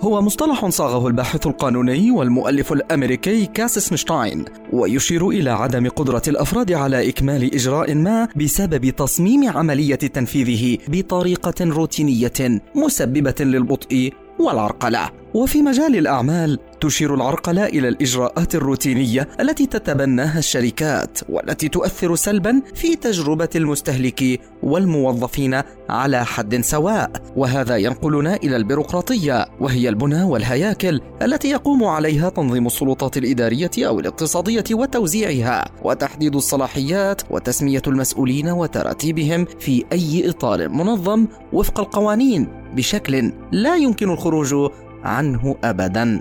هو مصطلح صاغه الباحث القانوني والمؤلف الأمريكي كاسسنشتاين ويشير إلى عدم قدرة الأفراد على إكمال إجراء ما بسبب تصميم عملية تنفيذه بطريقة روتينية مسببة للبطء والعرقلة. وفي مجال الأعمال تشير العرقله إلى الإجراءات الروتينية التي تتبناها الشركات والتي تؤثر سلبا في تجربة المستهلك والموظفين على حد سواء. وهذا ينقلنا إلى البيروقراطية وهي البنى والهياكل التي يقوم عليها تنظيم السلطات الإدارية أو الاقتصادية وتوزيعها وتحديد الصلاحيات وتسمية المسؤولين وتراتيبهم في أي إطار منظم وفق القوانين بشكل لا يمكن الخروج عنه ابدا.